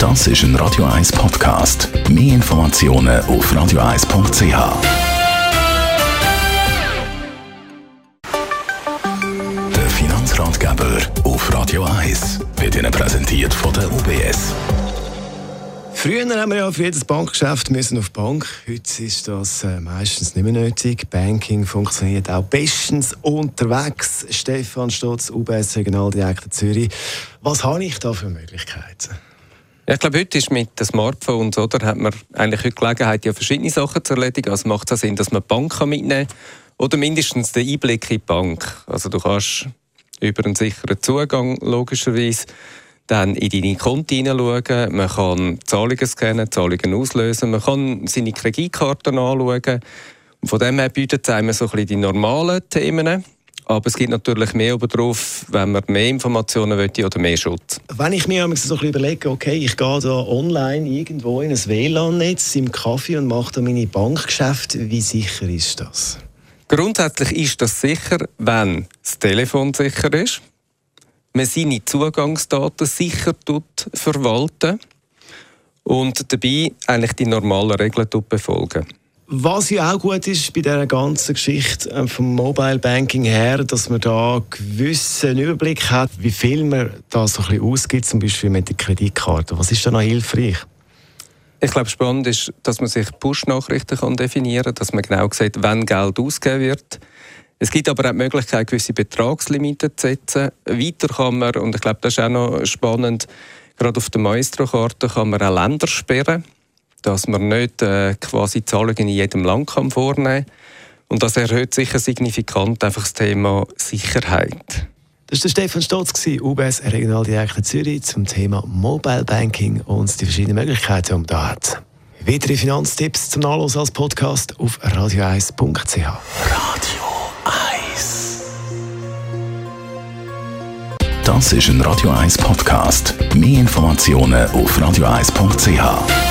Das ist ein Radio 1 Podcast. Mehr Informationen auf radio1.ch. Der Finanzratgeber auf Radio 1 wird Ihnen präsentiert von der UBS. Früher haben wir ja für jedes Bankgeschäft müssen auf die Bank. Heute ist das äh, meistens nicht mehr nötig. Banking funktioniert auch bestens unterwegs. Stefan Stotz, UBS Regionaldirektor Zürich. Was habe ich da für Möglichkeiten? Ich glaube, heute ist mit den Smartphones, oder, hat man eigentlich heute Gelegenheit, ja verschiedene Sachen zu erledigen. Also macht es Sinn, dass man die Bank mitnehmen kann oder mindestens den Einblick in die Bank. Also du kannst über einen sicheren Zugang logischerweise dann in deine Konten hineinschauen, man kann Zahlungen scannen, Zahlungen auslösen, man kann seine Kreditkarten anschauen. Und von dem her bietet es einem so ein bisschen die normalen Themen. Aber es gibt natürlich mehr drauf, wenn man mehr Informationen möchte oder mehr Schutz. Wenn ich mir so ein überlege, okay, ich gehe da online irgendwo in ein WLAN-Netz im Kaffee und mache da meine Bankgeschäfte, wie sicher ist das? Grundsätzlich ist das sicher, wenn das Telefon sicher ist man seine Zugangsdaten sicher verwalten und dabei eigentlich die normalen Regeln befolgen. Was ja auch gut ist bei dieser ganzen Geschichte äh, vom Mobile Banking her, dass man da einen gewissen Überblick hat, wie viel man da so ein ausgibt, zum Beispiel mit der Kreditkarte. Was ist da noch hilfreich? Ich glaube, spannend ist, dass man sich Push-Nachrichten definieren kann, dass man genau sieht, wann Geld ausgegeben wird. Es gibt aber auch die Möglichkeit, gewisse Betragslimite zu setzen. Weiter kann man, und ich glaube, das ist auch noch spannend, gerade auf der Maestro-Karte kann man auch Länder sperren, dass man nicht äh, quasi Zahlungen in jedem Land kann vornehmen kann. Und das erhöht sicher signifikant einfach das Thema Sicherheit. Das war Stefan Stotz, UBS Regionaldirektor Zürich, zum Thema Mobile Banking und die verschiedenen Möglichkeiten, die man da hat. Weitere Finanztipps zum Nachlesen als Podcast auf radio1.ch. Radio Das ist ein Radio 1 Podcast. Mehr Informationen auf radio1.ch.